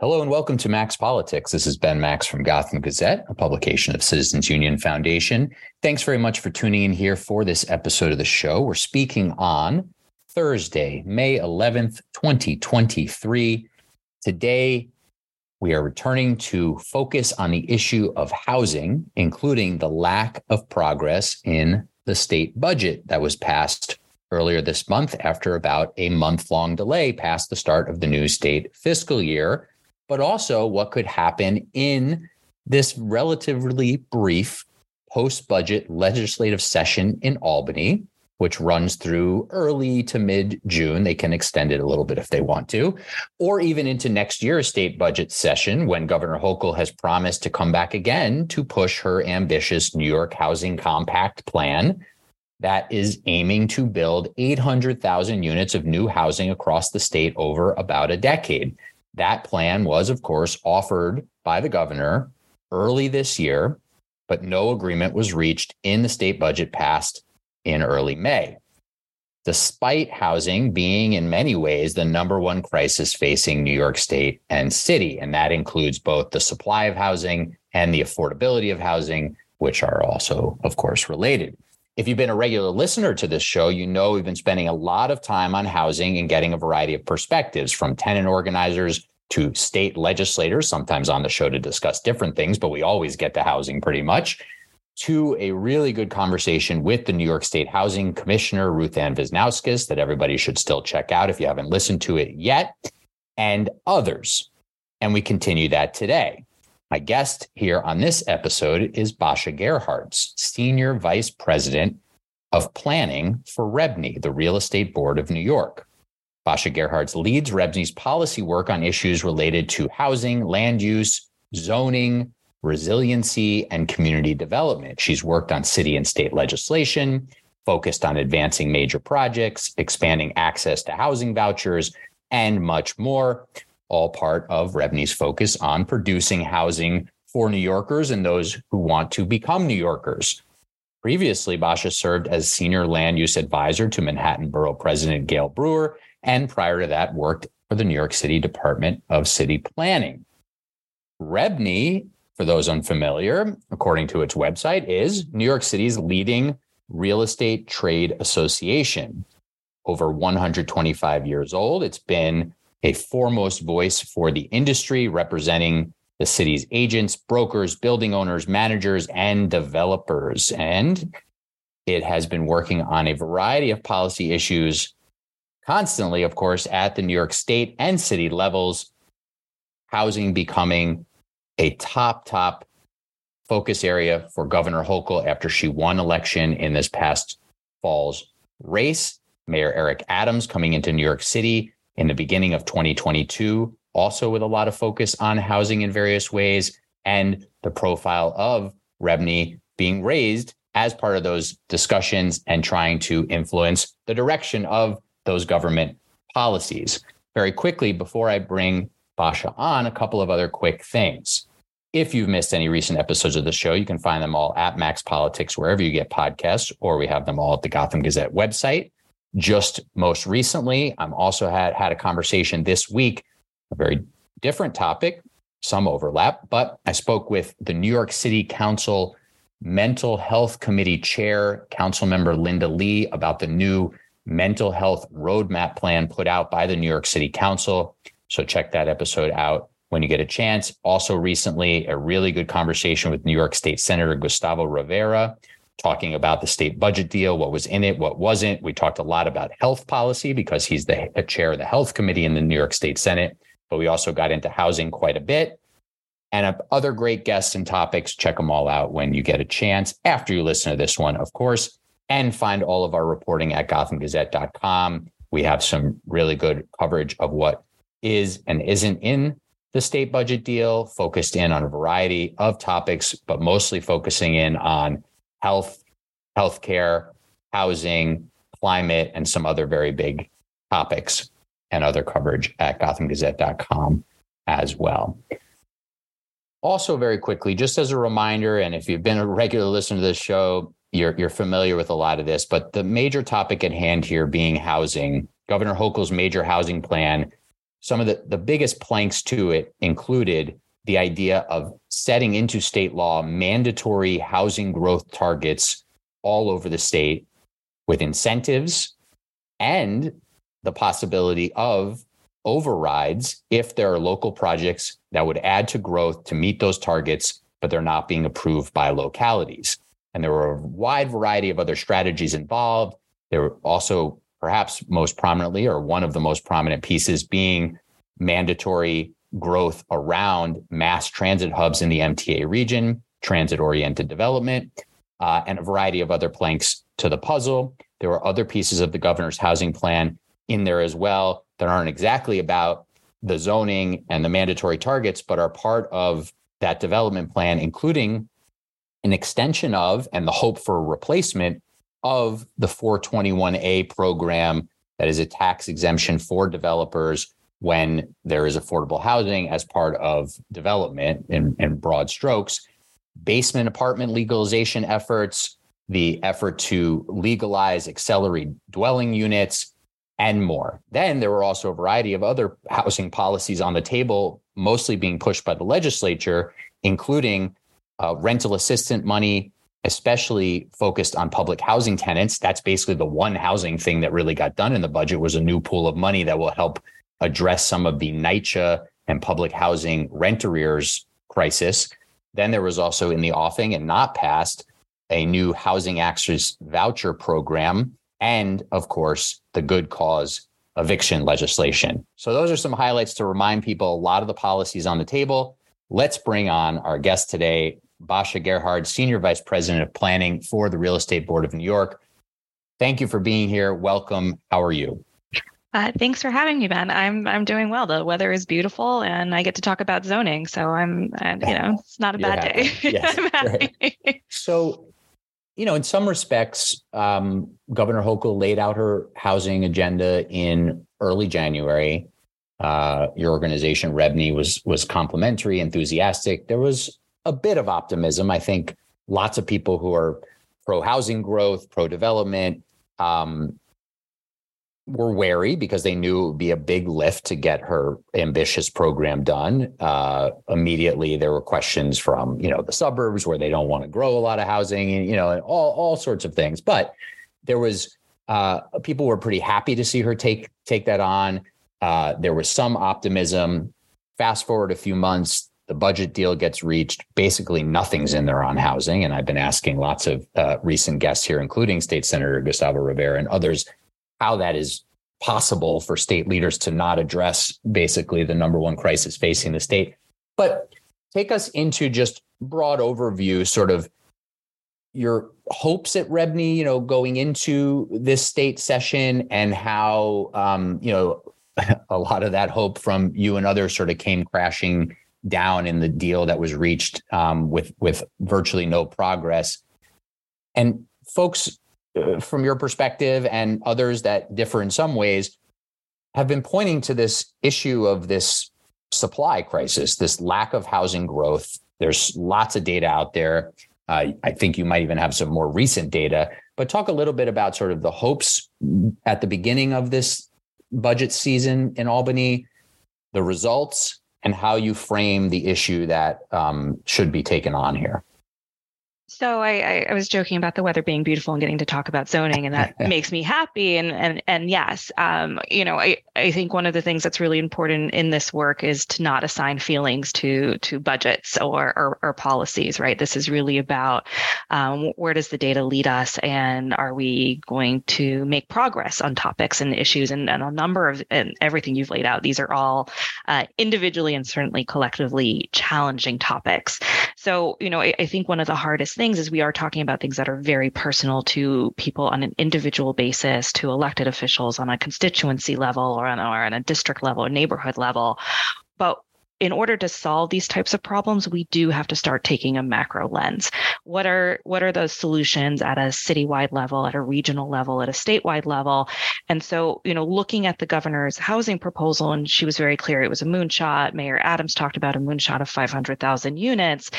Hello and welcome to Max Politics. This is Ben Max from Gotham Gazette, a publication of Citizens Union Foundation. Thanks very much for tuning in here for this episode of the show. We're speaking on Thursday, May 11th, 2023. Today, we are returning to focus on the issue of housing, including the lack of progress in the state budget that was passed earlier this month after about a month long delay past the start of the new state fiscal year but also what could happen in this relatively brief post budget legislative session in Albany, which runs through early to mid June. They can extend it a little bit if they want to, or even into next year's state budget session when Governor Hochul has promised to come back again to push her ambitious New York Housing Compact plan that is aiming to build 800,000 units of new housing across the state over about a decade. That plan was, of course, offered by the governor early this year, but no agreement was reached in the state budget passed in early May. Despite housing being in many ways the number one crisis facing New York State and city, and that includes both the supply of housing and the affordability of housing, which are also, of course, related. If you've been a regular listener to this show, you know we've been spending a lot of time on housing and getting a variety of perspectives from tenant organizers to state legislators, sometimes on the show to discuss different things, but we always get to housing pretty much, to a really good conversation with the New York State Housing Commissioner, Ruth Ann Visnauskas, that everybody should still check out if you haven't listened to it yet, and others. And we continue that today. My guest here on this episode is Basha Gerhards, Senior Vice President of Planning for REBNY, the Real Estate Board of New York. Basha Gerhards leads REBNY's policy work on issues related to housing, land use, zoning, resiliency, and community development. She's worked on city and state legislation, focused on advancing major projects, expanding access to housing vouchers, and much more all part of REBNY's focus on producing housing for New Yorkers and those who want to become New Yorkers. Previously, Basha served as senior land use advisor to Manhattan Borough President Gale Brewer, and prior to that, worked for the New York City Department of City Planning. REBNY, for those unfamiliar, according to its website, is New York City's leading real estate trade association. Over 125 years old, it's been a foremost voice for the industry, representing the city's agents, brokers, building owners, managers, and developers. And it has been working on a variety of policy issues constantly, of course, at the New York State and city levels, housing becoming a top, top focus area for Governor Hochul after she won election in this past fall's race. Mayor Eric Adams coming into New York City in the beginning of 2022, also with a lot of focus on housing in various ways and the profile of REBNY being raised as part of those discussions and trying to influence the direction of those government policies. Very quickly, before I bring Basha on, a couple of other quick things. If you've missed any recent episodes of the show, you can find them all at Max Politics, wherever you get podcasts, or we have them all at the Gotham Gazette website. Just most recently, I'm also had had a conversation this week, a very different topic, some overlap, but I spoke with the New York City Council Mental Health Committee Chair, Council Member Linda Lee, about the new mental health roadmap plan put out by the New York City Council. So check that episode out when you get a chance. Also, recently, a really good conversation with New York State Senator Gustavo Rivera, talking about the state budget deal, what was in it, what wasn't. We talked a lot about health policy because he's the chair of the health committee in the New York State Senate, but we also got into housing quite a bit. And other great guests and topics, check them all out when you get a chance after you listen to this one, of course, and find all of our reporting at gothamgazette.com. We have some really good coverage of what is and isn't in the state budget deal, focused in on a variety of topics, but mostly focusing in on health, healthcare, housing, climate, and some other very big topics and other coverage at gothamgazette.com as well. Also, very quickly, just as a reminder, and if you've been a regular listener to this show, you're, you're familiar with a lot of this, but the major topic at hand here being housing, Governor Hochul's major housing plan some of the, the biggest planks to it included the idea of setting into state law mandatory housing growth targets all over the state with incentives and the possibility of overrides if there are local projects that would add to growth to meet those targets, but they're not being approved by localities. And there were a wide variety of other strategies involved. There were also, perhaps most prominently, or one of the most prominent pieces being mandatory growth around mass transit hubs in the MTA region, transit oriented development, uh, and a variety of other planks to the puzzle. There were other pieces of the governor's housing plan in there as well that aren't exactly about the zoning and the mandatory targets, but are part of that development plan, including an extension of and the hope for replacement of the 421A program that is a tax exemption for developers when there is affordable housing as part of development in, in broad strokes. Basement apartment legalization efforts, the effort to legalize accessory dwelling units, and more. Then there were also a variety of other housing policies on the table, mostly being pushed by the legislature, including uh, rental assistant money, especially focused on public housing tenants. That's basically the one housing thing that really got done in the budget was a new pool of money that will help address some of the NYCHA and public housing rent arrears crisis. Then there was also in the offing and not passed a new housing access voucher program. And of course, the good cause eviction legislation. So those are some highlights to remind people a lot of the policies on the table. Let's bring on our guest today, Basha Gerhard, Senior Vice President of Planning for the Real Estate Board of New York. Thank you for being here. Welcome. How are you? Uh, thanks for having me, Ben. I'm I'm doing well. The weather is beautiful, and I get to talk about zoning. So I'm, I'm you know, it's not a bad happy. day. Yes, so, you know, in some respects, um, Governor Hochul laid out her housing agenda in early January. Uh, your organization, REBNY, was was complimentary, enthusiastic. There was a bit of optimism. I think lots of people who are pro housing growth, pro development, um, were wary because they knew it would be a big lift to get her ambitious program done. Uh, immediately, there were questions from you know the suburbs where they don't want to grow a lot of housing, and you know, and all all sorts of things. But there was uh, people were pretty happy to see her take take that on. Uh, there was some optimism. Fast forward a few months, the budget deal gets reached. Basically, nothing's in there on housing, and I've been asking lots of uh, recent guests here, including State Senator Gustavo Rivera and others how that is possible for state leaders to not address basically the number one crisis facing the state. But take us into just broad overview, sort of your hopes at REBNY, you know, going into this state session and how, um, you know, a lot of that hope from you and others sort of came crashing down in the deal that was reached um, with with virtually no progress. And folks from your perspective and others that differ in some ways have been pointing to this issue of this supply crisis, this lack of housing growth. There's lots of data out there. Uh, I think you might even have some more recent data, but talk a little bit about sort of the hopes at the beginning of this budget season in Albany, the results, and how you frame the issue that um, should be taken on here. So I, I, was joking about the weather being beautiful and getting to talk about zoning, and that makes me happy. And and and yes, um, you know, I, I think one of the things that's really important in this work is to not assign feelings to to budgets or or, or policies. Right. This is really about um, where does the data lead us, and are we going to make progress on topics and issues, and, and a number of and everything you've laid out. These are all uh, individually and certainly collectively challenging topics. So you know, I, I think one of the hardest things is we are talking about things that are very personal to people on an individual basis, to elected officials on a constituency level or on, or on a district level or neighborhood level. But in order to solve these types of problems we do have to start taking a macro lens. What are what are those solutions at a citywide level at a regional level at a statewide level? And so you know looking at the governor's housing proposal and she was very clear it was a moonshot. Mayor adams talked about a moonshot of 500000 units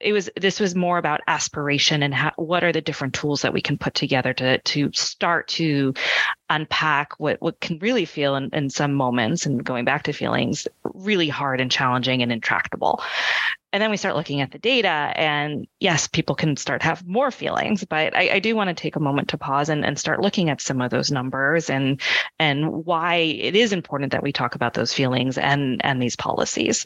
it was this was more about aspiration and how, what are the different tools that we can put together to to start to unpack what what can really feel in, in some moments and going back to feelings really hard and challenging and intractable and then we start looking at the data and yes people can start have more feelings but i, I do want to take a moment to pause and, and start looking at some of those numbers and and why it is important that we talk about those feelings and and these policies.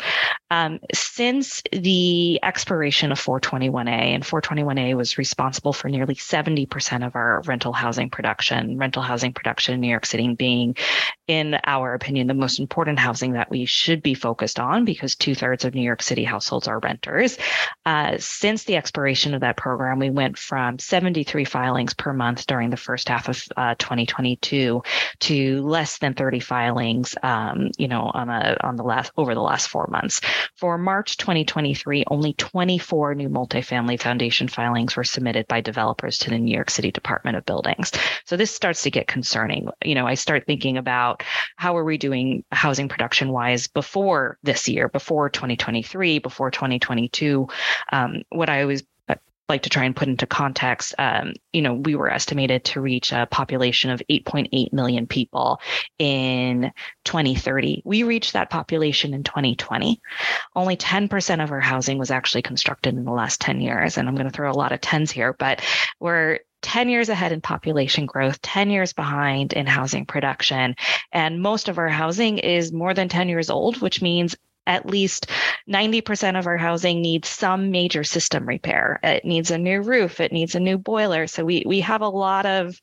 Um, since the expiration of 421a and 421a was responsible for nearly 70% of our rental housing production rental housing production in new york city being in our opinion the most important housing that we should be focused on because two-thirds of new york city households are our renters. Uh, since the expiration of that program, we went from 73 filings per month during the first half of uh, 2022 to less than 30 filings, um, you know, on a on the last over the last four months. For March 2023, only 24 new multifamily foundation filings were submitted by developers to the New York City Department of Buildings. So this starts to get concerning. You know, I start thinking about how are we doing housing production wise before this year, before 2023, before 20 2022. Um, what I always uh, like to try and put into context, um, you know, we were estimated to reach a population of 8.8 million people in 2030. We reached that population in 2020. Only 10% of our housing was actually constructed in the last 10 years. And I'm going to throw a lot of tens here, but we're 10 years ahead in population growth, 10 years behind in housing production. And most of our housing is more than 10 years old, which means at least 90% of our housing needs some major system repair. It needs a new roof, it needs a new boiler. So we we have a lot of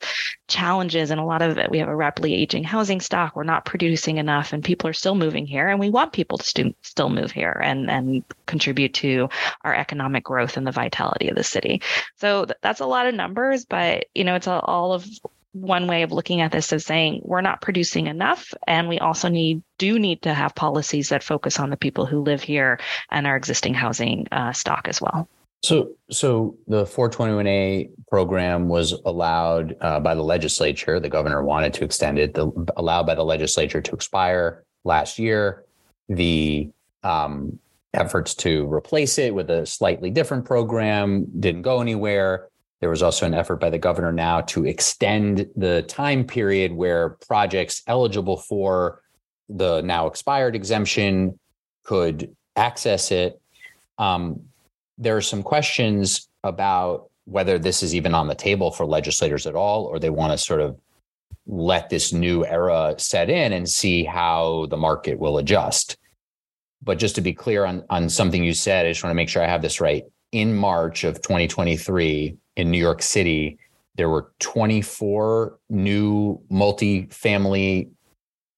challenges and a lot of it. We have a rapidly aging housing stock. We're not producing enough and people are still moving here and we want people to st- still move here and and contribute to our economic growth and the vitality of the city. So th- that's a lot of numbers, but you know, it's all of one way of looking at this is saying we're not producing enough and we also need do need to have policies that focus on the people who live here and our existing housing uh, stock as well. So so the 421a program was allowed uh, by the legislature. The governor wanted to extend it. The, allowed by the legislature to expire last year. The um, efforts to replace it with a slightly different program didn't go anywhere there was also an effort by the governor now to extend the time period where projects eligible for the now expired exemption could access it. Um, there are some questions about whether this is even on the table for legislators at all, or they want to sort of let this new era set in and see how the market will adjust. But just to be clear on, on something you said, I just want to make sure I have this right. In March of 2023, in New York City, there were 24 new multifamily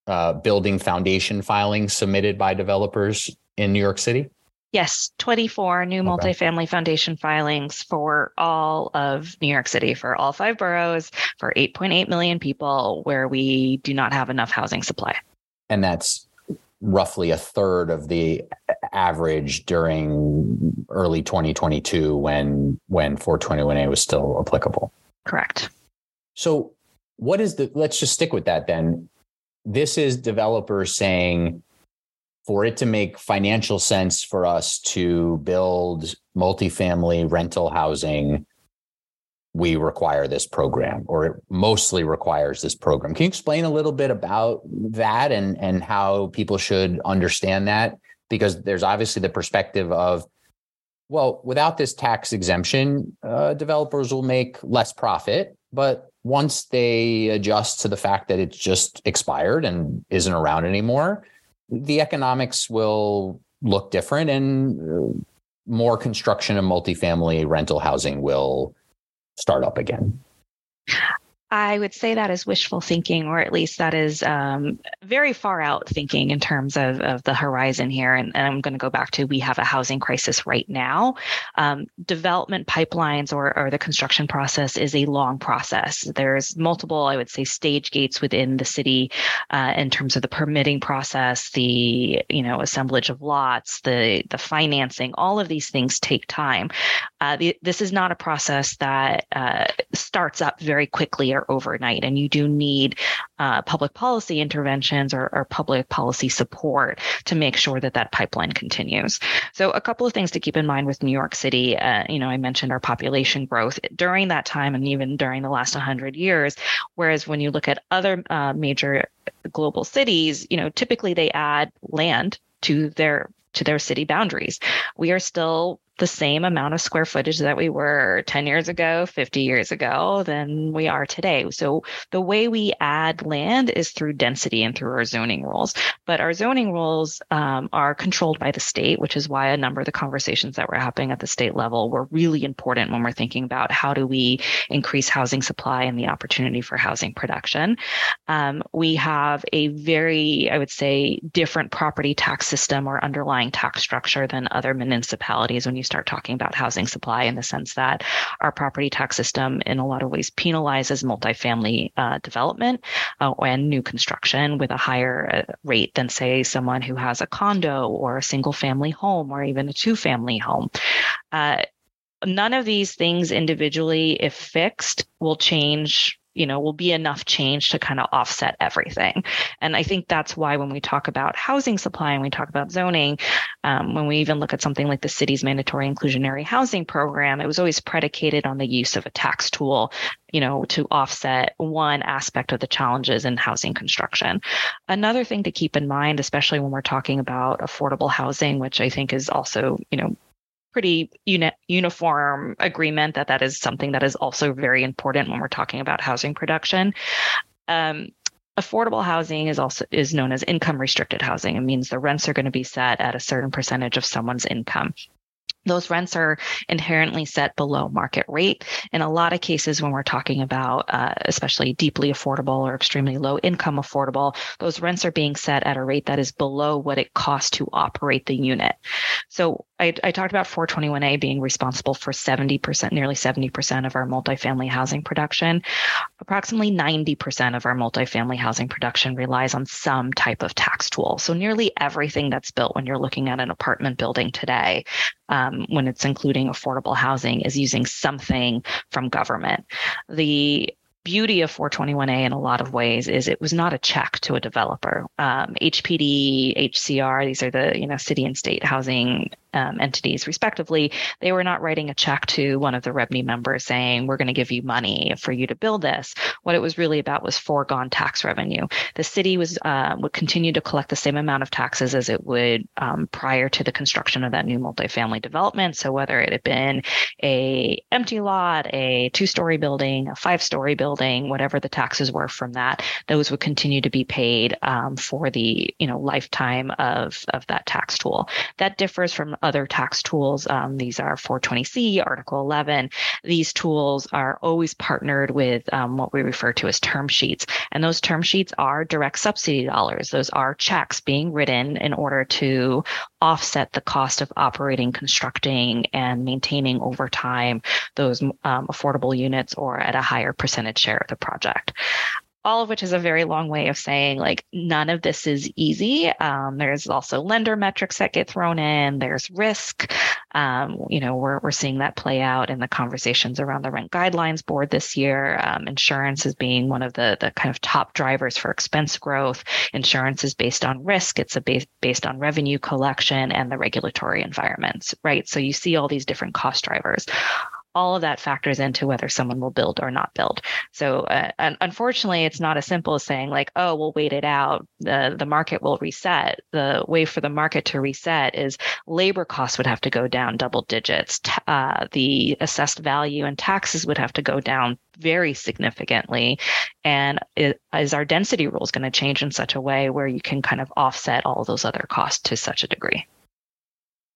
uh, building foundation filings submitted by developers in New York City? Yes, 24 new okay. multifamily foundation filings for all of New York City, for all five boroughs, for 8.8 million people, where we do not have enough housing supply. And that's roughly a third of the average during early 2022 when when 421a was still applicable. Correct. So what is the let's just stick with that then. This is developers saying for it to make financial sense for us to build multifamily rental housing we require this program or it mostly requires this program. Can you explain a little bit about that and, and how people should understand that? Because there's obviously the perspective of, well, without this tax exemption, uh, developers will make less profit. But once they adjust to the fact that it's just expired and isn't around anymore, the economics will look different and uh, more construction of multifamily rental housing will start up again? I would say that is wishful thinking, or at least that is um, very far out thinking in terms of, of the horizon here. And, and I'm going to go back to we have a housing crisis right now. Um, development pipelines or, or the construction process is a long process. There's multiple, I would say, stage gates within the city uh, in terms of the permitting process, the you know assemblage of lots, the the financing. All of these things take time. Uh, the, this is not a process that uh, starts up very quickly there overnight. And you do need uh, public policy interventions or, or public policy support to make sure that that pipeline continues. So, a couple of things to keep in mind with New York City. Uh, you know, I mentioned our population growth during that time and even during the last 100 years. Whereas when you look at other uh, major global cities, you know, typically they add land to their to their city boundaries. We are still the same amount of square footage that we were 10 years ago, 50 years ago than we are today. So the way we add land is through density and through our zoning rules. But our zoning rules um, are controlled by the state, which is why a number of the conversations that were happening at the state level were really important when we're thinking about how do we increase housing supply and the opportunity for housing production. Um, we have a very, I would say, different property tax system or underlying tax structure than other municipalities when you start talking about housing supply in the sense that our property tax system in a lot of ways penalizes multifamily uh, development uh, and new construction with a higher uh, rate than say someone who has a condo or a single family home or even a two family home. Uh, none of these things individually if fixed will change you know will be enough change to kind of offset everything. And i think that's why when we talk about housing supply and we talk about zoning um, when we even look at something like the city's mandatory inclusionary housing program it was always predicated on the use of a tax tool you know to offset one aspect of the challenges in housing construction. Another thing to keep in mind especially when we're talking about affordable housing which i think is also you know pretty uni- uniform agreement that that is something that is also very important when we're talking about housing production. Um, affordable housing is also is known as income restricted housing. It means the rents are going to be set at a certain percentage of someone's income those rents are inherently set below market rate. In a lot of cases, when we're talking about uh, especially deeply affordable or extremely low income affordable, those rents are being set at a rate that is below what it costs to operate the unit. So I, I talked about 421A being responsible for 70%, nearly 70% of our multifamily housing production. Approximately 90% of our multifamily housing production relies on some type of tax tool. So nearly everything that's built when you're looking at an apartment building today um, when it's including affordable housing is using something from government. The beauty of 421A in a lot of ways is it was not a check to a developer. Um, HPD, HCR, these are the you know city and state housing um, entities, respectively, they were not writing a check to one of the REBNY members saying, We're going to give you money for you to build this. What it was really about was foregone tax revenue. The city was uh, would continue to collect the same amount of taxes as it would um, prior to the construction of that new multifamily development. So whether it had been a empty lot, a two-story building, a five-story building, whatever the taxes were from that, those would continue to be paid um, for the you know lifetime of of that tax tool. That differs from other tax tools. Um, these are 420C, Article 11. These tools are always partnered with um, what we refer to as term sheets. And those term sheets are direct subsidy dollars. Those are checks being written in order to offset the cost of operating, constructing, and maintaining over time those um, affordable units or at a higher percentage share of the project all of which is a very long way of saying like none of this is easy. Um, there's also lender metrics that get thrown in. There's risk. Um, you know, we're we're seeing that play out in the conversations around the rent guidelines board this year. Um, insurance is being one of the the kind of top drivers for expense growth. Insurance is based on risk. It's a base, based on revenue collection and the regulatory environments, right? So you see all these different cost drivers all of that factors into whether someone will build or not build. So, uh, unfortunately, it's not as simple as saying like, "Oh, we'll wait it out. the The market will reset." The way for the market to reset is labor costs would have to go down double digits. Uh, the assessed value and taxes would have to go down very significantly, and is our density rules going to change in such a way where you can kind of offset all those other costs to such a degree?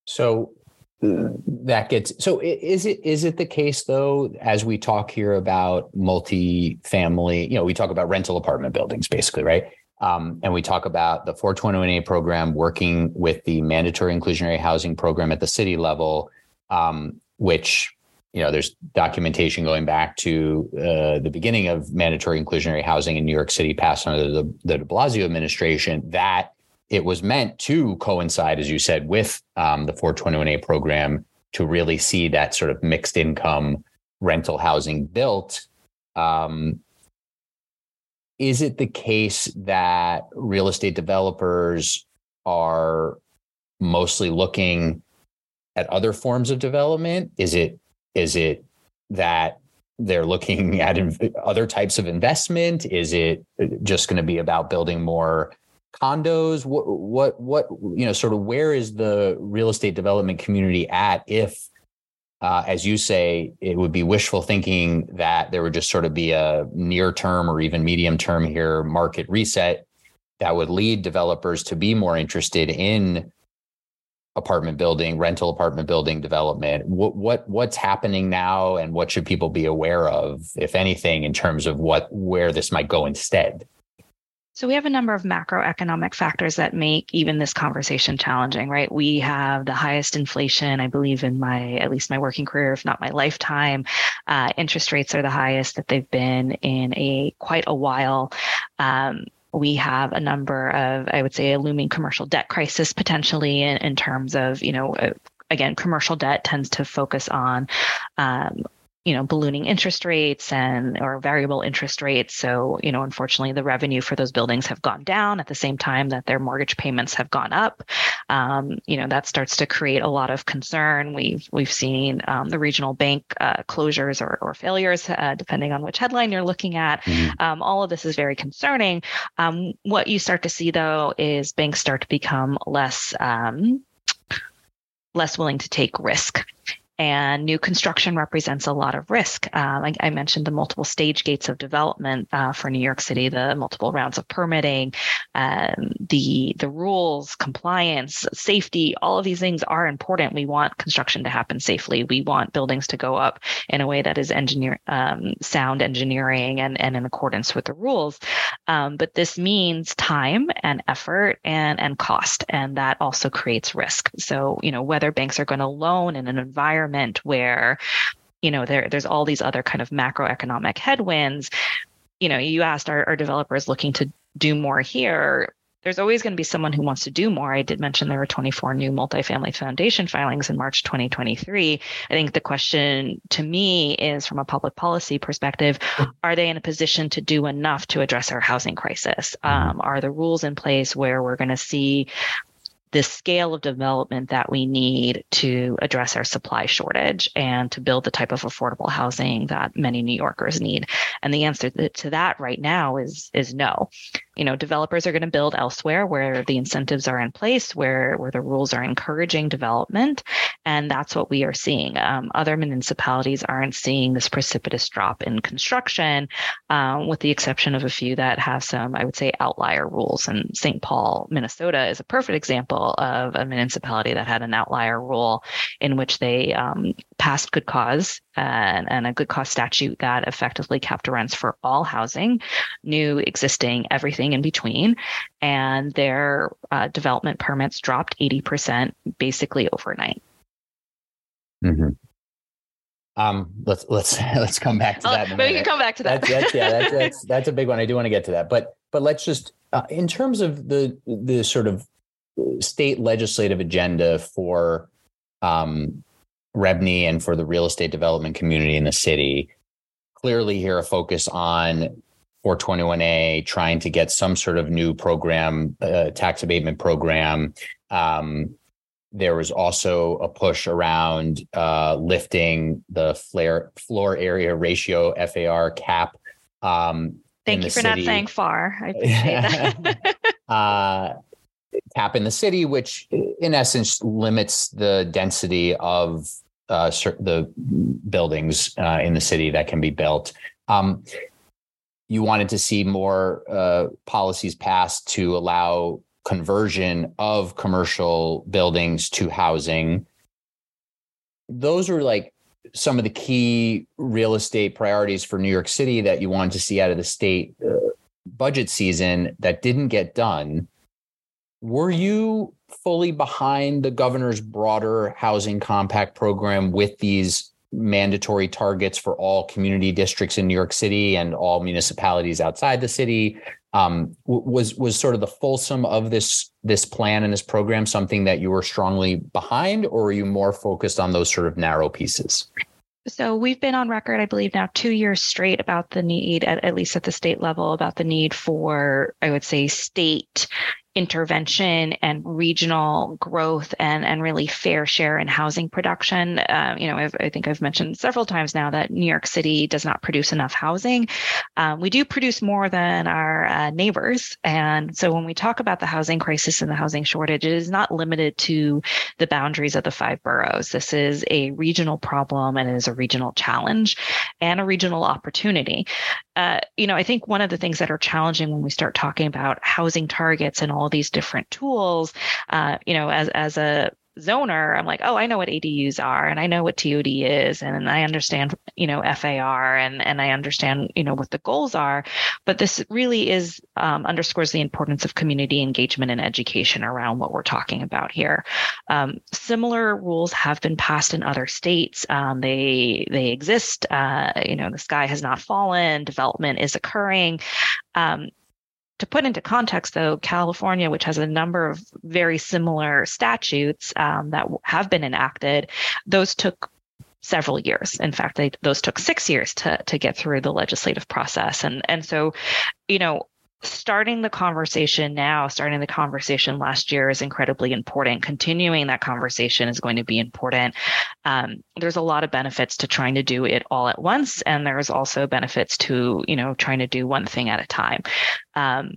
So that gets so is it is it the case though as we talk here about multi-family you know we talk about rental apartment buildings basically right? Um, and we talk about the 421a program working with the mandatory inclusionary housing program at the city level um, which you know there's documentation going back to uh, the beginning of mandatory inclusionary housing in new york city passed under the, the de blasio administration that it was meant to coincide, as you said, with um, the 421A program to really see that sort of mixed income rental housing built. Um, is it the case that real estate developers are mostly looking at other forms of development? Is it is it that they're looking at other types of investment? Is it just going to be about building more condos? What what what you know? Sort of where is the real estate development community at if uh, as you say, it would be wishful thinking that there would just sort of be a near term or even medium term here market reset that would lead developers to be more interested in apartment building, rental apartment building development. What what what's happening now, and what should people be aware of, if anything, in terms of what where this might go instead? So we have a number of macroeconomic factors that make even this conversation challenging, right? We have the highest inflation, I believe, in my at least my working career, if not my lifetime. Uh, interest rates are the highest that they've been in a quite a while. Um, we have a number of, I would say, a looming commercial debt crisis potentially in, in terms of, you know, uh, again, commercial debt tends to focus on um, you know ballooning interest rates and or variable interest rates. So you know unfortunately the revenue for those buildings have gone down at the same time that their mortgage payments have gone up. Um, you know that starts to create a lot of concern. We've we've seen um, the regional bank uh, closures or, or failures uh, depending on which headline you're looking at. Mm-hmm. um, all of this is very concerning. Um, what you start to see though is banks start to become less um, less willing to take risk and new construction represents a lot of risk. Uh, like I mentioned, the multiple stage gates of development uh, for New York City, the multiple rounds of permitting, um, the the rules, compliance, safety, all of these things are important. We want construction to happen safely. We want buildings to go up in a way that is engineer um, sound engineering and and in accordance with the rules. Um, but this means time and effort and and cost, and that also creates risk. So you know whether banks are going to loan in an environment environment where you know there there's all these other kind of macroeconomic headwinds you know you asked are, are developers looking to do more here there's always going to be someone who wants to do more. I did mention there were 24 new multifamily foundation filings in March 2023. I think the question to me is from a public policy perspective, are they in a position to do enough to address our housing crisis? Mm-hmm. Um, are the rules in place where we're going to see the scale of development that we need to address our supply shortage and to build the type of affordable housing that many New Yorkers need? And the answer to that right now is is no. You know, developers are going to build elsewhere where the incentives are in place, where where the rules are encouraging development, and that's what we are seeing. Um, other municipalities aren't seeing this precipitous drop in construction, um, with the exception of a few that have some, I would say, outlier rules. And St. Paul, Minnesota, is a perfect example of a municipality that had an outlier rule in which they um, passed good cause and, and, a good cause statute that effectively capped rents for all housing, new, existing, everything in between. And their uh, development permits dropped 80% basically overnight. Mm-hmm. Um, let's let's let's come back to that. But we can come back to that. That's, that's yeah, that's, that's that's a big one. I do want to get to that, but but let's just uh, in terms of the the sort of state legislative agenda for um, REBNY and for the real estate development community in the city. Clearly, here a focus on 421A, trying to get some sort of new program, uh, tax abatement program. Um, there was also a push around uh, lifting the flare, floor area ratio FAR cap. Um, Thank you for city. not saying far. I appreciate that. uh, cap in the city, which in essence limits the density of uh, the buildings uh, in the city that can be built. Um, you wanted to see more uh, policies passed to allow conversion of commercial buildings to housing. Those were like some of the key real estate priorities for New York City that you wanted to see out of the state uh, budget season that didn't get done. Were you fully behind the governor's broader housing compact program with these mandatory targets for all community districts in New York City and all municipalities outside the city? Um, was was sort of the fulsome of this this plan and this program something that you were strongly behind, or were you more focused on those sort of narrow pieces? So we've been on record, I believe, now two years straight about the need, at, at least at the state level, about the need for, I would say, state intervention and regional growth and, and really fair share in housing production. Uh, you know, I've, i think I've mentioned several times now that New York City does not produce enough housing. Um, we do produce more than our uh, neighbors. And so when we talk about the housing crisis and the housing shortage, it is not limited to the boundaries of the five boroughs. This is a regional problem and it is a regional challenge and a regional opportunity. Uh, you know, I think one of the things that are challenging when we start talking about housing targets and all these different tools. Uh, you know, as as a zoner, I'm like, oh, I know what ADUs are and I know what TOD is and I understand, you know, FAR and and I understand, you know, what the goals are. But this really is um, underscores the importance of community engagement and education around what we're talking about here. Um, similar rules have been passed in other states. Um, they they exist. Uh, you know, the sky has not fallen. Development is occurring. Um, to put into context, though, California, which has a number of very similar statutes um, that have been enacted, those took several years. In fact, they, those took six years to to get through the legislative process, and and so, you know, starting the conversation now, starting the conversation last year is incredibly important. Continuing that conversation is going to be important. Um, there's a lot of benefits to trying to do it all at once, and there's also benefits to you know trying to do one thing at a time. Um,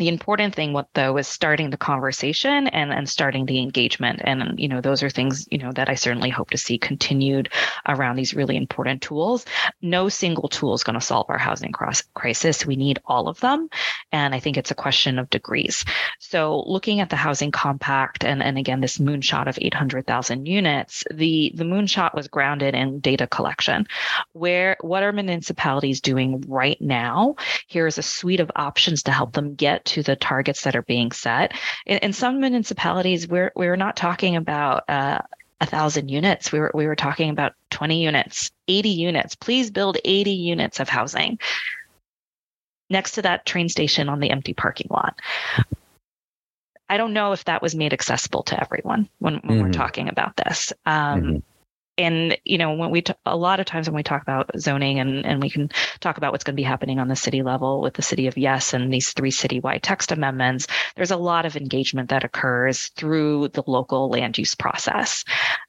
the important thing what though is starting the conversation and and starting the engagement. And you know those are things you know that i certainly hope to see continued around these really important tools. No single tool is going to solve our housing crisis. We need all of them. And i think it's a question of degrees. So looking at the housing compact and and again this moonshot of 800000 units the the moonshot was grounded in data collection. Where what are municipalities doing right now? Here's a suite of options to help them get to the targets that are being set. In, in some municipalities, we're we're not talking about uh, a thousand units. We were we were talking about 20 units, 80 units. Please build 80 units of housing next to that train station on the empty parking lot. I don't know if that was made accessible to everyone when, when mm-hmm. we're talking about this. Um, mm-hmm and you know when we t- a lot of times when we talk about zoning and and we can talk about what's going to be happening on the city level with the city of yes and these three citywide text amendments there's a lot of engagement that occurs through the local land use process.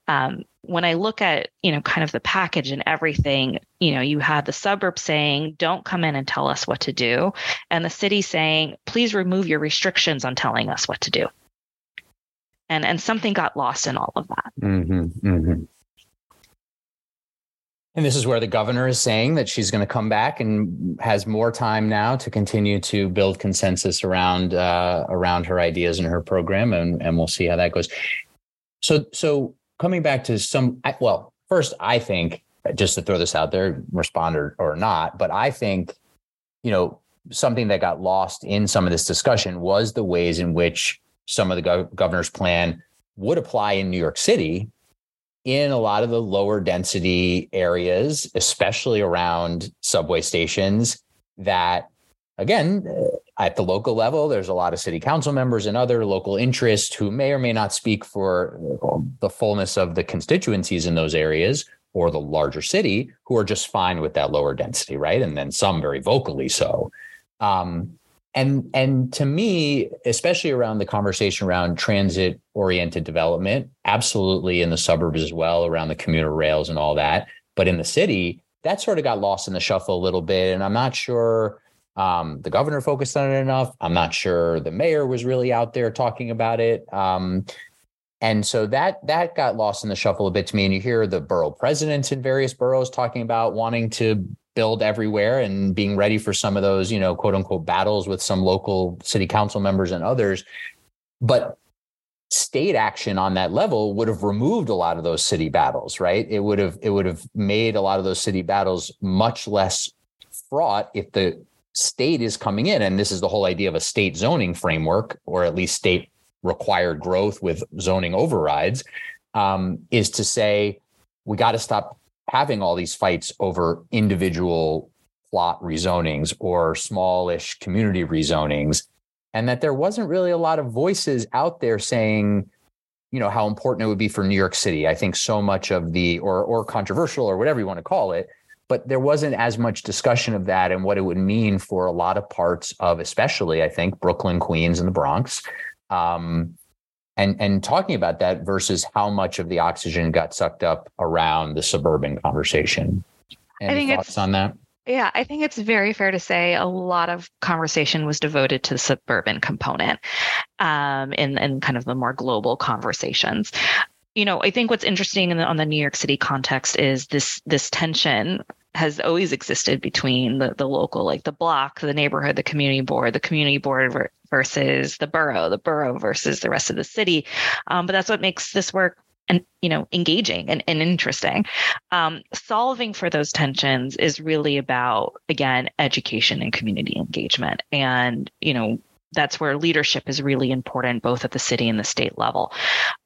Um, when i look at you know kind of the package and everything you know you had the suburb saying don't come in and tell us what to do and the city saying please remove your restrictions on telling us what to do. And and something got lost in all of that. Mm-hmm, mm-hmm. And this is where the governor is saying that she's going to come back and has more time now to continue to build consensus around uh, around her ideas and her program, and and we'll see how that goes. So so coming back to some, well, first I think just to throw this out there, respond or, or not, but I think you know something that got lost in some of this discussion was the ways in which some of the go- governor's plan would apply in New York City in a lot of the lower density areas, especially around subway stations, that again, uh, at the local level, there's a lot of city council members and other local interests who may or may not speak for uh, the fullness of the constituencies in those areas or the larger city who are just fine with that lower density, right? And then some very vocally so. Um, and and to me especially around the conversation around transit oriented development absolutely in the suburbs as well around the commuter rails and all that. But in the city that sort of got lost in the shuffle a little bit. And i'm not sure um, the governor focused on it enough. I'm not sure the mayor was really out there talking about it. Um, and so that that got lost in the shuffle a bit to me. And you hear the borough presidents in various boroughs talking about wanting to build everywhere and being ready for some of those, you know, quote unquote battles with some local city council members and others. But state action on that level would have removed a lot of those city battles, right? It would have it would have made a lot of those city battles much less fraught if the state is coming in and this is the whole idea of a state zoning framework or at least state required growth with zoning overrides um, is to say we got to stop having all these fights over individual plot rezonings or smallish community rezonings, and that there wasn't really a lot of voices out there saying, you know how important it would be for New York City. I think so much of the or or controversial or whatever you want to call it, but there wasn't as much discussion of that and what it would mean for a lot of parts of, especially I think Brooklyn, Queens, and the Bronx. Um, and and talking about that versus how much of the oxygen got sucked up around the suburban conversation. Any I think thoughts on that? Yeah, I think it's very fair to say a lot of conversation was devoted to the suburban component um, in, in kind of the more global conversations. You know, I think what's interesting the, on the New York City context is this this tension has always existed between the, the local, like the block, the neighborhood, the community board, the community board versus the borough, the borough versus the rest of the city. Um, but that's what makes this work and you know engaging and, and interesting um, solving for those tensions is really about again education and community engagement and you know that's where leadership is really important both at the city and the state level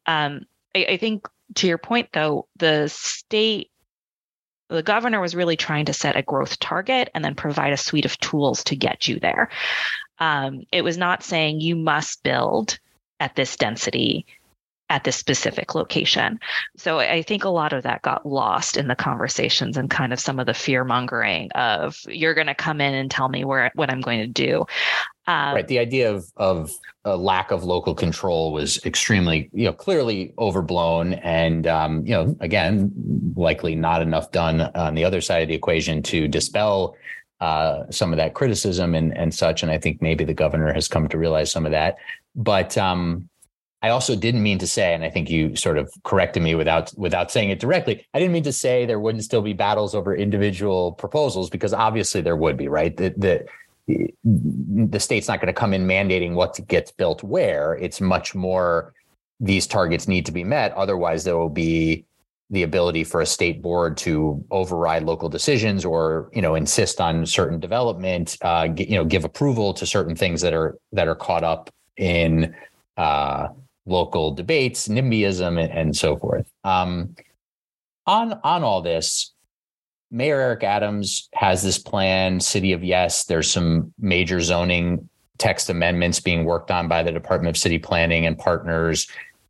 um, I, I think to your point though the state the governor was really trying to set a growth target and then provide a suite of tools to get you there. Um, it was not saying you must build at this density at this specific location. So I think a lot of that got lost in the conversations and kind of some of the fear mongering of you're going to come in and tell me where what I'm going to do. Um, right. The idea of of a lack of local control was extremely, you know, clearly overblown, and um, you know, again, likely not enough done on the other side of the equation to dispel uh, some of that criticism and and such. And I think maybe the governor has come to realize some of that. But um, I also didn't mean to say, and I think you sort of corrected me without without saying it directly. I didn't mean to say there wouldn't still be battles over individual proposals because obviously there would be, right? The the the state's not going to come in mandating what gets built where. It's much more these targets need to be met. Otherwise, there will be the ability for a state board to override local decisions or you know insist on certain development uh, you know give approval to certain things that are that are caught up in uh, local debates nimbyism and, and so forth um, on on all this Mayor Eric Adams has this plan, City of Yes. There's some major zoning text amendments being worked on by the Department of City Planning and partners.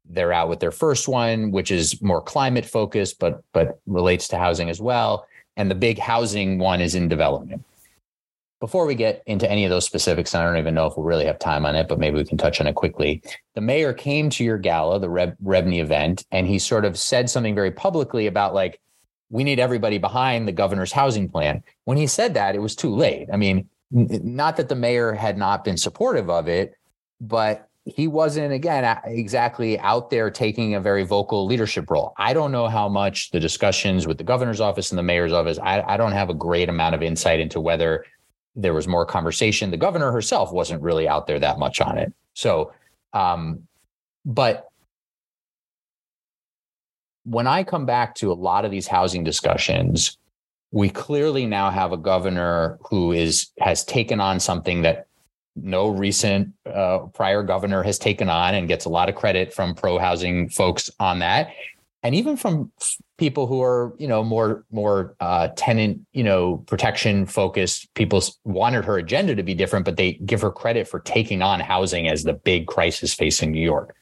They're out with their first one, which is more climate focused, but but relates to housing as well. And the big housing one is in development. Before we get into any of those specifics, I don't even know if we'll really have time on it, but maybe we can touch on it quickly. The mayor came to your gala, the REBNY event, and he sort of said something very publicly about like, we need everybody behind the governor's housing plan. When he said that, it was too late. I mean, not that the mayor had not been supportive of it, but he wasn't again exactly out there taking a very vocal leadership role. I don't know how much the discussions with the governor's office and the mayor's office. I, I don't have a great amount of insight into whether there was more conversation. The governor herself wasn't really out there that much on it. So, um, but when I come back to a lot of these housing discussions, we clearly now have a governor who is has taken on something that no recent uh, prior governor has taken on and gets a lot of credit from pro housing folks on that and even from people who are you know more more uh, tenant you know protection focused people wanted her agenda to be different but they give her credit for taking on housing as the big crisis facing new york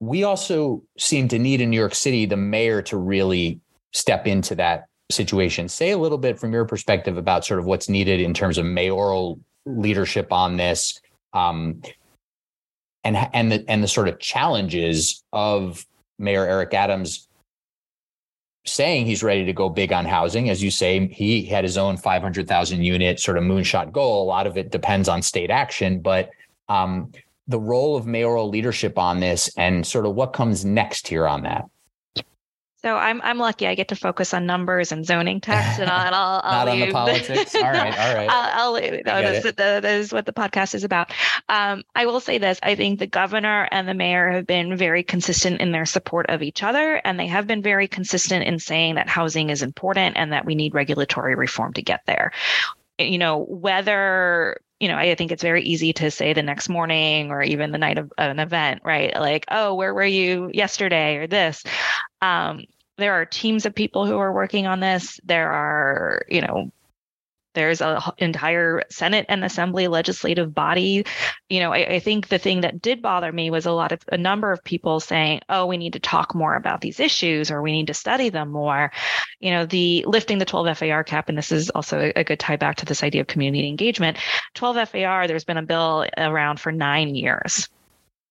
we also seem to need in New York City the mayor to really step into that situation. Say a little bit from your perspective about sort of what's needed in terms of mayoral leadership on this, um, and and the and the sort of challenges of Mayor Eric Adams saying he's ready to go big on housing. As you say, he had his own 500,000 unit sort of moonshot goal. A lot of it depends on state action, but um, the role of mayoral leadership on this and sort of what comes next here on that. So I'm I'm lucky. I get to focus on numbers and zoning text, and I'll, I'll, I'll not leave. on the politics. All right, all right. I'll, I'll leave. No, that's, the, that is what the podcast is about. Um, I will say this: I think the governor and the mayor have been very consistent in their support of each other, and they have been very consistent in saying that housing is important and that we need regulatory reform to get there. You know, whether you know, I think it's very easy to say the next morning or even the night of an event, right? Like, oh, where were you yesterday or this? Um, there are teams of people who are working on this. There are, you know, there's an entire Senate and Assembly legislative body. You know, I, I, think the thing that did bother me was a lot of a number of people saying, "Oh, we need to talk more about these issues, or we need to study them more." You know, the lifting the 12 FAR cap, and this is also a, a good tie back to this idea of community engagement. 12 FAR, there's been a bill around for nine years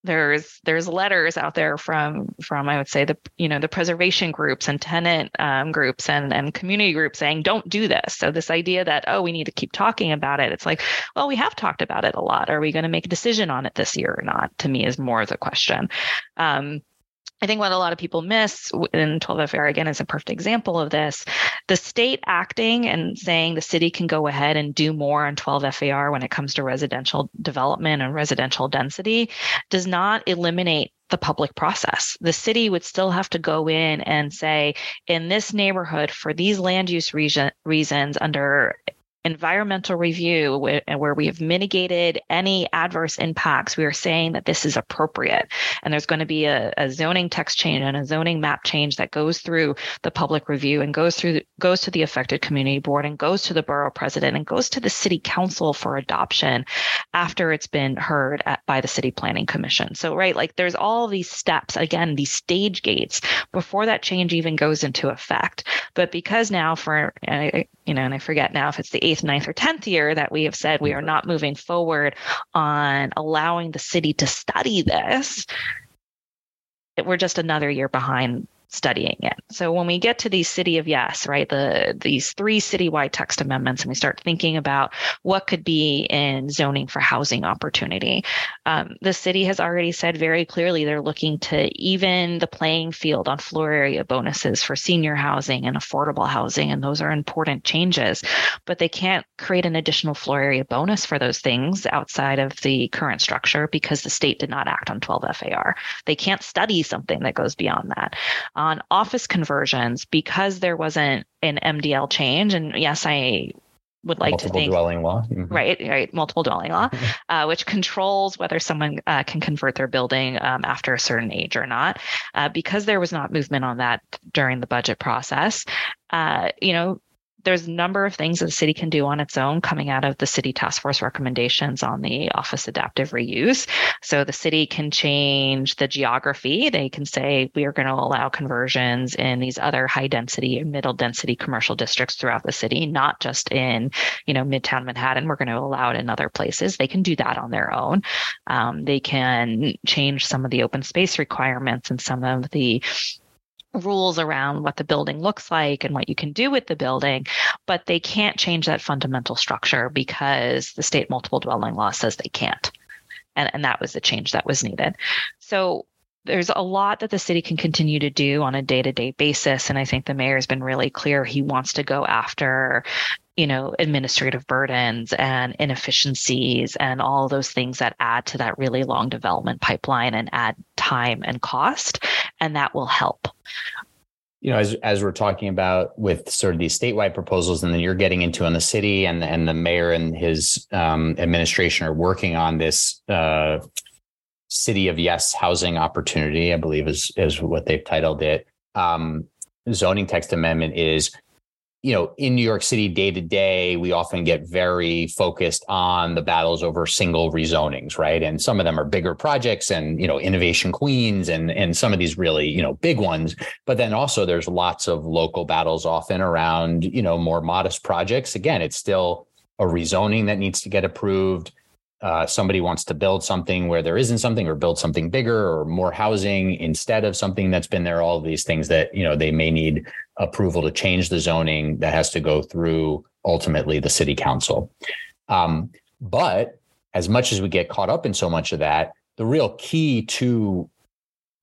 there's there's letters out there from from I would say the you know the preservation groups and tenant um, groups and and community groups saying don't do this. So this idea that oh we need to keep talking about it, it's like well we have talked about it a lot. Are we going to make a decision on it this year or not? To me is more the question. Um, I think what a lot of people miss in 12 FAR again is a perfect example of this. The state acting and saying the city can go ahead and do more on 12 FAR when it comes to residential development and residential density does not eliminate the public process. The city would still have to go in and say, in this neighborhood, for these land use region, reasons, under environmental review where, where, we have mitigated any adverse impacts, we are saying that this is appropriate. And there's going to be a, a, zoning text change and a zoning map change that goes through the public review and goes through goes to the affected community board and goes to the borough president and goes to the city council for adoption after it's been heard at, by the city planning commission. So right, like there's all these steps again, these stage gates before that change even goes into effect. But because now for you know, and I forget now if it's the eighth, ninth, or 10th year that we have said we are not moving forward on allowing the city to study this, we're just another year behind studying it. So when we get to the city of yes, right, the these three citywide text amendments, and we start thinking about what could be in zoning for housing opportunity, um, the city has already said very clearly they're looking to even the playing field on floor area bonuses for senior housing and affordable housing, and those are important changes. But they can't create an additional floor area bonus for those things outside of the current structure because the state did not act on 12 FAR. They can't study something that goes beyond that on office conversions because there wasn't an MDL change. And yes, I would like multiple to think dwelling law mm-hmm. right right multiple dwelling law uh, which controls whether someone uh, can convert their building um, after a certain age or not uh, because there was not movement on that during the budget process uh, you know there's a number of things that the city can do on its own coming out of the city task force recommendations on the office adaptive reuse. So the city can change the geography. They can say we are going to allow conversions in these other high density and middle density commercial districts throughout the city, not just in, you know, midtown Manhattan. We're going to allow it in other places. They can do that on their own. Um, they can change some of the open space requirements and some of the rules around what the building looks like and what you can do with the building, but they can't change that fundamental structure because the state multiple dwelling law says they can't. And, and that was the change that was needed. So there's a lot that the city can continue to do on a day-to-day basis and i think the mayor has been really clear he wants to go after you know administrative burdens and inefficiencies and all those things that add to that really long development pipeline and add time and cost and that will help. You know as as we're talking about with sort of these statewide proposals and then you're getting into on the city and and the mayor and his um, administration are working on this uh, city of yes housing opportunity i believe is is what they've titled it. Um, zoning text amendment is you know, in New York City day to day, we often get very focused on the battles over single rezonings, right? And some of them are bigger projects and, you know, innovation queens and and some of these really, you know, big ones. But then also there's lots of local battles often around, you know, more modest projects. Again, it's still a rezoning that needs to get approved uh, somebody wants to build something where there isn't something or build something bigger or more housing instead of something that's been there all of these things that you know they may need approval to change the zoning that has to go through ultimately the city council. Um, but as much as we get caught up in so much of that the real key to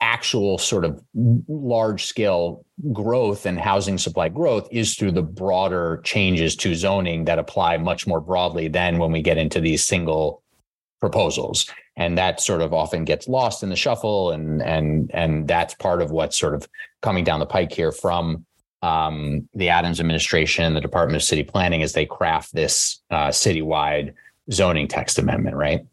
actual sort of large scale growth and housing supply growth is through the broader changes to zoning that apply much more broadly than when we get into these single proposals and that sort of often gets lost in the shuffle and and and that's part of what's sort of coming down the pike here from um, the Adams administration, the Department of City Planning, as they craft this uh, citywide zoning text amendment, right?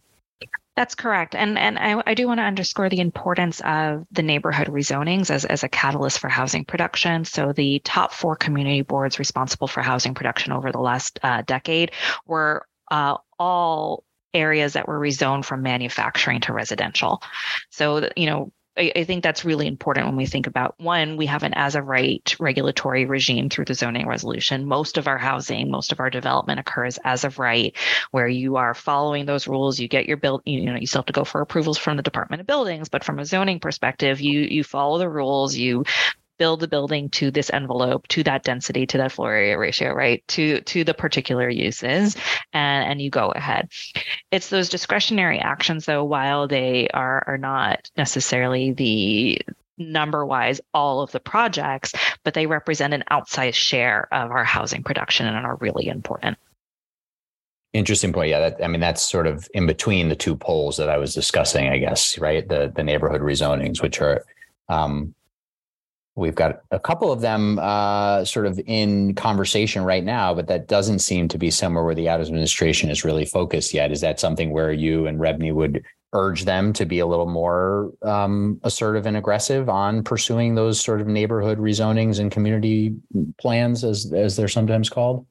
That's correct. And and I, I do want to underscore the importance of the neighborhood rezonings as, as a catalyst for housing production. So the top four community boards responsible for housing production over the last uh, decade were uh, all areas that were rezoned from manufacturing to residential. So, you know, I, I, think that's really important when we think about one, we have an as of right regulatory regime through the zoning resolution. Most of our housing, most of our development occurs as of right, where you are following those rules. You get your build, you know, you still have to go for approvals from the Department of Buildings, but from a zoning perspective, you you follow the rules, you build the building to this envelope, to that density, to that floor area ratio, right? To to the particular uses, and and you go ahead. It's those discretionary actions, though, while they are are not necessarily the number wise all of the projects, but they represent an outsized share of our housing production and are really important. Interesting point. Yeah, that, I mean that's sort of in between the two poles that I was discussing, I guess, right? The the neighborhood rezonings, which are um, We've got a couple of them uh, sort of in conversation right now, but that doesn't seem to be somewhere where the Adams administration is really focused yet. Is that something where you and REBNY would urge them to be a little more um, assertive and aggressive on pursuing those sort of neighborhood rezonings and community plans, as as they're sometimes called?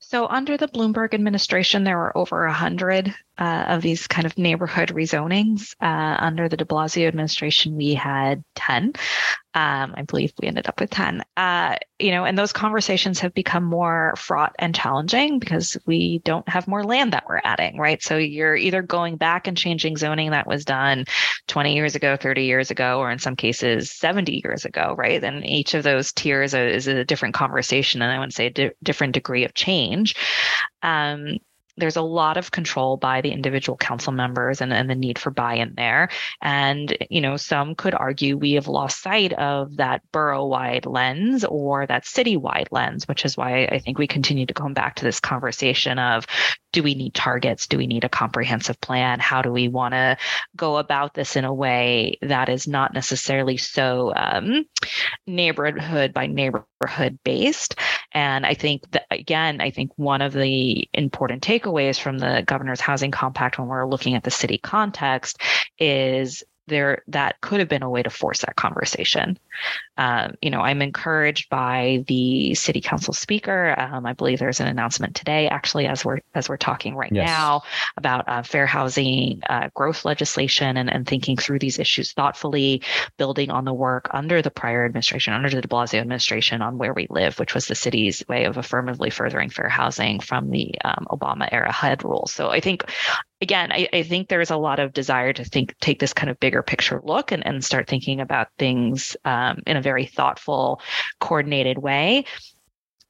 So, under the Bloomberg administration, there were over 100 uh, of these kind of neighborhood rezonings. Uh, under the de Blasio administration, we had 10. Um, I believe we ended up with 10. Uh, you know, and those conversations have become more fraught and challenging because we don't have more land that we're adding, right? So you're either going back and changing zoning that was done 20 years ago, 30 years ago, or in some cases 70 years ago, right? And each of those tiers is a different conversation, and I would say a di- different degree of change. Um, there's a lot of control by the individual council members and, and the need for buy-in there. And you know some could argue we have lost sight of that borough-wide lens or that city-wide lens which is why i think we continue to come back to this conversation of do we need targets? Do we need a comprehensive plan? How do we want to go about this in a way that is not necessarily so um, neighborhood by neighborhood based? And i think that again i think one of the important takeaways from the governor's housing compact when we're looking at the city context is there that could have been a way to force that conversation. Um, you know, I'm encouraged by the city council speaker. Um, I believe there's an announcement today, actually, as we're as we're talking right yes. now about uh, fair housing uh, growth legislation and, and thinking through these issues thoughtfully, building on the work under the prior administration, under the De Blasio administration, on where we live, which was the city's way of affirmatively furthering fair housing from the um, Obama era HUD rule. So I think again, I, I, think there's a lot of desire to think, take this kind of bigger picture look and, and start thinking about things um, in a very thoughtful, coordinated way.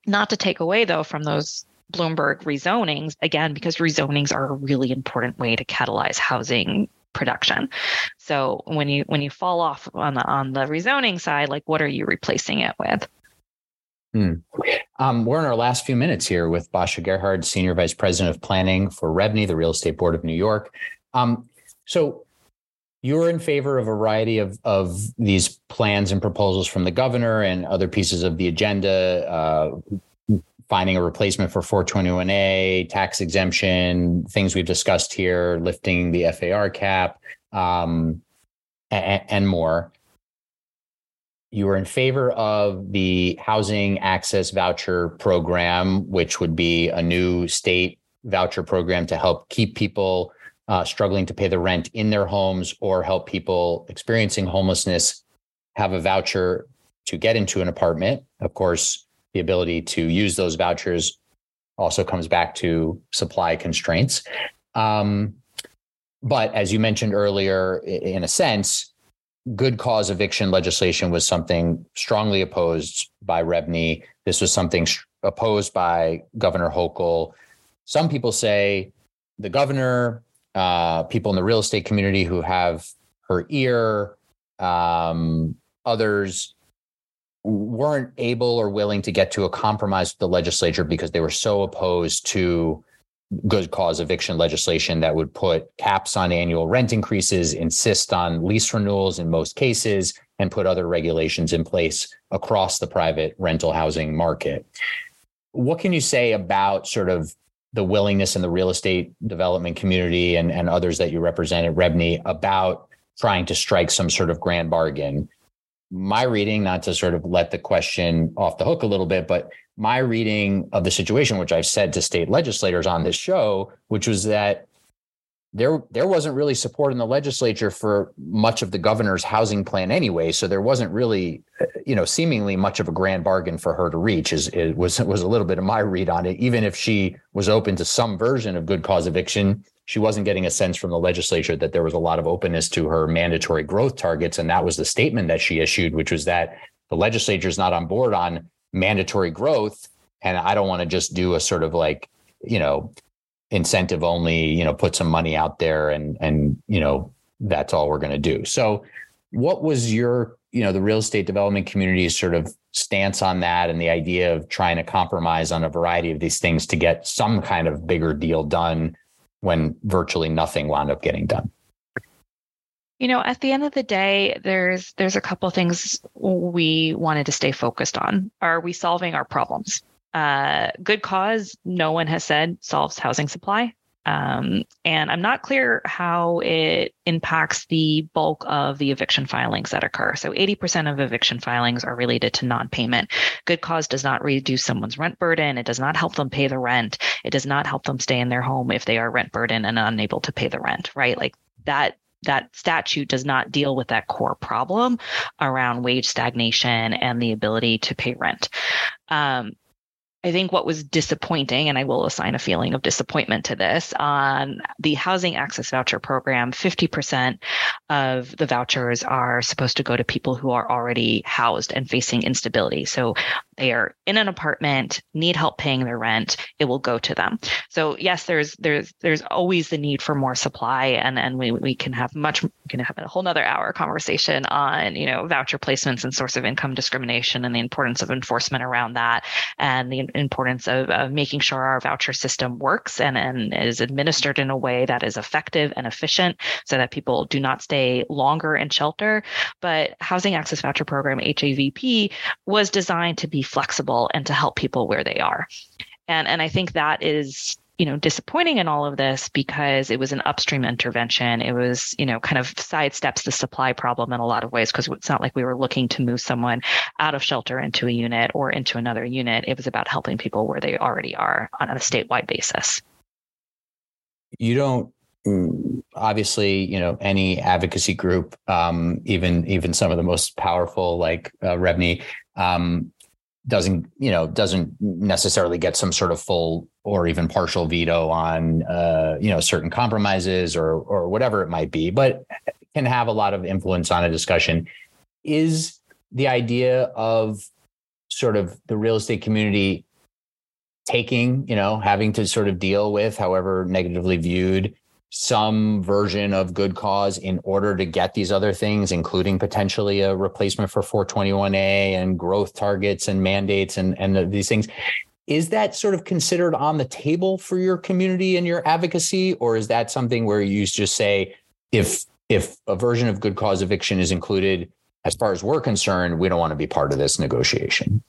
Not to take away, though, from those Bloomberg rezonings, again, because rezonings are a really important way to catalyze housing production. So when you when you fall off on the on the rezoning side, like what are you replacing it with? Hmm. Um, we're in our last few minutes here with Basha Gerhards, Senior Vice President of Planning for REBNY, the Real Estate Board of New York. Um, so you're in favor of a variety of, of these plans and proposals from the governor and other pieces of the agenda, uh, finding a replacement for 421A, tax exemption, things we've discussed here, lifting the FAR cap, um, and, and more. You are in favor of the housing access voucher program, which would be a new state voucher program to help keep people uh, struggling to pay the rent in their homes or help people experiencing homelessness have a voucher to get into an apartment. Of course, the ability to use those vouchers also comes back to supply constraints. Um, but as you mentioned earlier, in a sense, good cause eviction legislation was something strongly opposed by REBNY. This was something opposed by Governor Hochul. Some people say the governor, uh, people in the real estate community who have her ear, um, others weren't able or willing to get to a compromise with the legislature because they were so opposed to good cause eviction legislation that would put caps on annual rent increases, insist on lease renewals in most cases, and put other regulations in place across the private rental housing market. What can you say about sort of the willingness in the real estate development community and, and others that you represented, REBNY, about trying to strike some sort of grand bargain. My reading, not to sort of let the question off the hook a little bit, but my reading of the situation, which I've said to state legislators on this show, which was that there there wasn't really support in the legislature for much of the governor's housing plan anyway so there wasn't really uh, you know seemingly much of a grand bargain for her to reach is it was was a little bit of my read on it. Even if she was open to some version of good cause eviction she wasn't getting a sense from the legislature that there was a lot of openness to her mandatory growth targets and that was the statement that she issued which was that the legislature is not on board on mandatory growth and i don't want to just do a sort of like you know incentive only, you know, put some money out there and and you know, that's all we're going to do. So what was your, you know, the real estate development community's sort of stance on that and the idea of trying to compromise on a variety of these things to get some kind of bigger deal done when virtually nothing wound up getting done? You know, at the end of the day, there's there's a couple things we wanted to stay focused on. Are we solving our problems? Uh, good cause, no one has said solves housing supply. Um, and I'm not clear how it impacts the bulk of the eviction filings that occur. So 80% of eviction filings are related to non payment. Good cause does not reduce someone's rent burden. It does not help them pay the rent. It does not help them stay in their home if they are rent burdened and unable to pay the rent, right? Like that that statute does not deal with that core problem around wage stagnation and the ability to pay rent. Um, I think what was disappointing, and I will assign a feeling of disappointment to this, on the housing access voucher program, 50% of the vouchers are supposed to go to people who are already housed and facing instability. So they are in an apartment, need help paying their rent, it will go to them. So yes, there's there's there's always the need for more supply, and and we we can have much we can have a whole nother hour conversation on you know voucher placements and source of income discrimination and the importance of enforcement around that, and the importance of, of making sure our voucher system works and and is administered in a way that is effective and efficient, so that people do not stay longer in shelter. But housing access voucher program HAVP was designed to be flexible and to help people where they are. And and I think that is you know disappointing in all of this because it was an upstream intervention. It was you know kind of sidesteps the supply problem in a lot of ways because it's not like we were looking to move someone out of shelter into a unit or into another unit. It was about helping people where they already are on a statewide basis. You don't obviously you know any advocacy group um, even even some of the most powerful like uh, um, doesn't you know doesn't necessarily get some sort of full or even partial veto on uh, you know certain compromises or or whatever it might be, but can have a lot of influence on a discussion. Is the idea of sort of the real estate community taking you know having to sort of deal with however negatively viewed some version of good cause in order to get these other things, including potentially a replacement for 421A and growth targets and mandates and, and these things. Is that sort of considered on the table for your community and your advocacy? Or is that something where you just say, if if a version of good cause eviction is included, as far as we're concerned, we don't want to be part of this negotiation?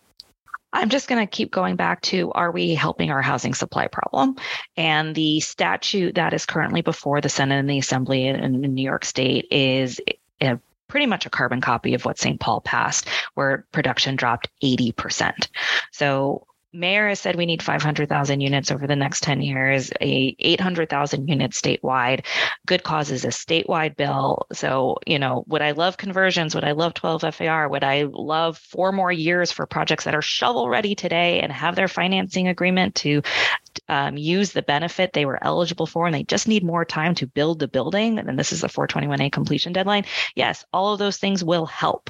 I'm just going to keep going back to are we helping our housing supply problem? And the statute that is currently before the Senate and the Assembly in, in New York State is a, pretty much a carbon copy of what St. Paul passed, where production dropped 80%. So mayor has said we need 500,000 units over the next 10 years, a 800,000 units statewide. Good cause is a statewide bill. So, you know, would I love conversions? Would I love 12 FAR? Would I love four more years for projects that are shovel ready today and have their financing agreement to um, use the benefit they were eligible for and they just need more time to build the building? And this is a 421A completion deadline. Yes, all of those things will help.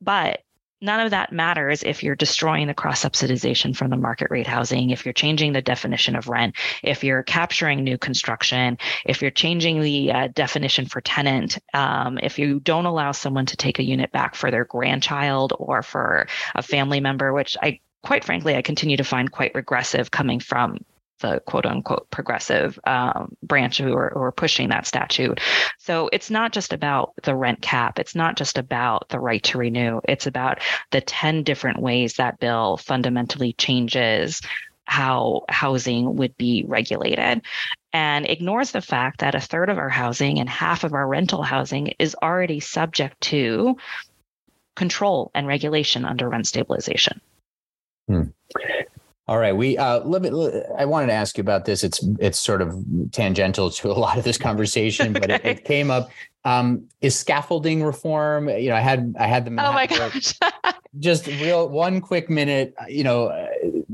But none of that matters if you're destroying the cross subsidization from the market rate housing, if you're changing the definition of rent, if you're capturing new construction, if you're changing the uh, definition for tenant, um, if you don't allow someone to take a unit back for their grandchild or for a family member, which I quite frankly, I continue to find quite regressive coming from the quote unquote progressive um, branch who are, who are pushing that statute. So it's not just about the rent cap. It's not just about the right to renew. It's about the 10 different ways that bill fundamentally changes how housing would be regulated and ignores the fact that a third of our housing and half of our rental housing is already subject to control and regulation under rent stabilization. Hmm. All right, we uh, let me. I wanted to ask you about this. It's it's sort of tangential to a lot of this conversation, but it, it, came up. Um, is scaffolding reform? You know, I had I had the Manhattan oh my gosh. just real one quick minute. You know,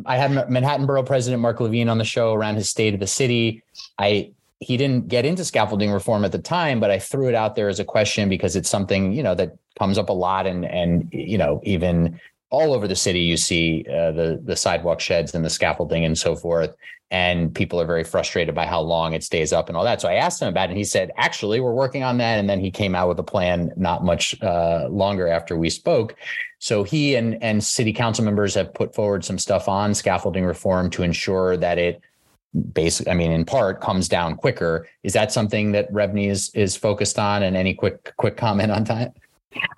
I had Manhattan Borough President Mark Levine on the show around his state of the city. I he didn't get into scaffolding reform at the time, but I threw it out there as a question because it's something you know that comes up a lot, and and you know even all over the city you see uh, the the sidewalk sheds and the scaffolding and so forth. And people are very frustrated by how long it stays up and all that. So i asked him about it and he said actually we're working on that. And then he came out with a plan not much uh, longer after we spoke. So he and and city council members have put forward some stuff on scaffolding reform to ensure that it basically i mean in part comes down quicker. Is that something that REBNY is is focused on? And any quick quick comment on that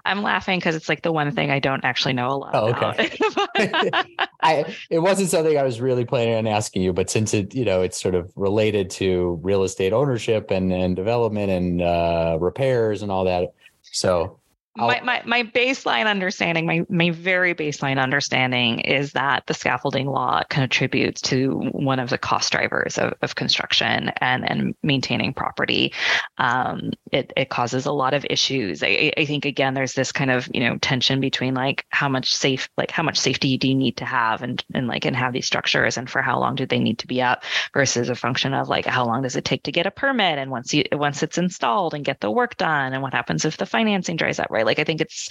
I'm laughing because it's like the one thing I don't actually know a lot. Oh, okay. I it wasn't something I was really planning on asking you, but since it you know it's sort of related to real estate ownership and and development and uh, repairs and all that, so my, my, my baseline understanding, my, my very baseline understanding is that the scaffolding law contributes to one of the cost drivers of, of construction and, and maintaining property. Um, it, it causes a lot of issues. I, I think again, there's this kind of, you know, tension between like how much safe, like how much safety do you need to have and, and like, and have these structures and for how long do they need to be up versus a function of like, how long does it take to get a permit? And once you, once it's installed and get the work done and what happens if the financing dries up, right? Like I think it's,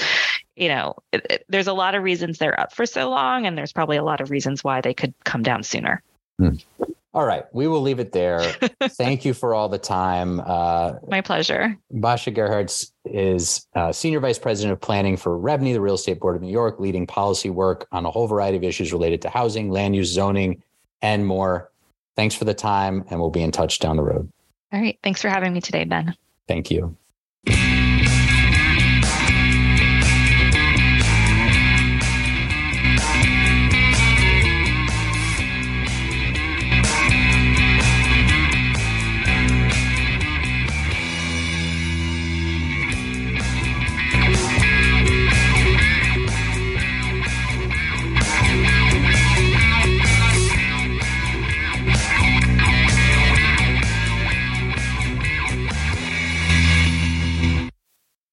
you know, it, it, there's a lot of reasons they're up for so long, and there's probably a lot of reasons why they could come down sooner. Hmm. All right, we will leave it there. Thank you for all the time. Uh, My pleasure. Basha Gerhards is uh, Senior Vice President of Planning for REBNY, the Real Estate Board of New York, leading policy work on a whole variety of issues related to housing, land use, zoning, and more. Thanks for the time, and we'll be in touch down the road. All right. Thanks for having me today, Ben. Thank you.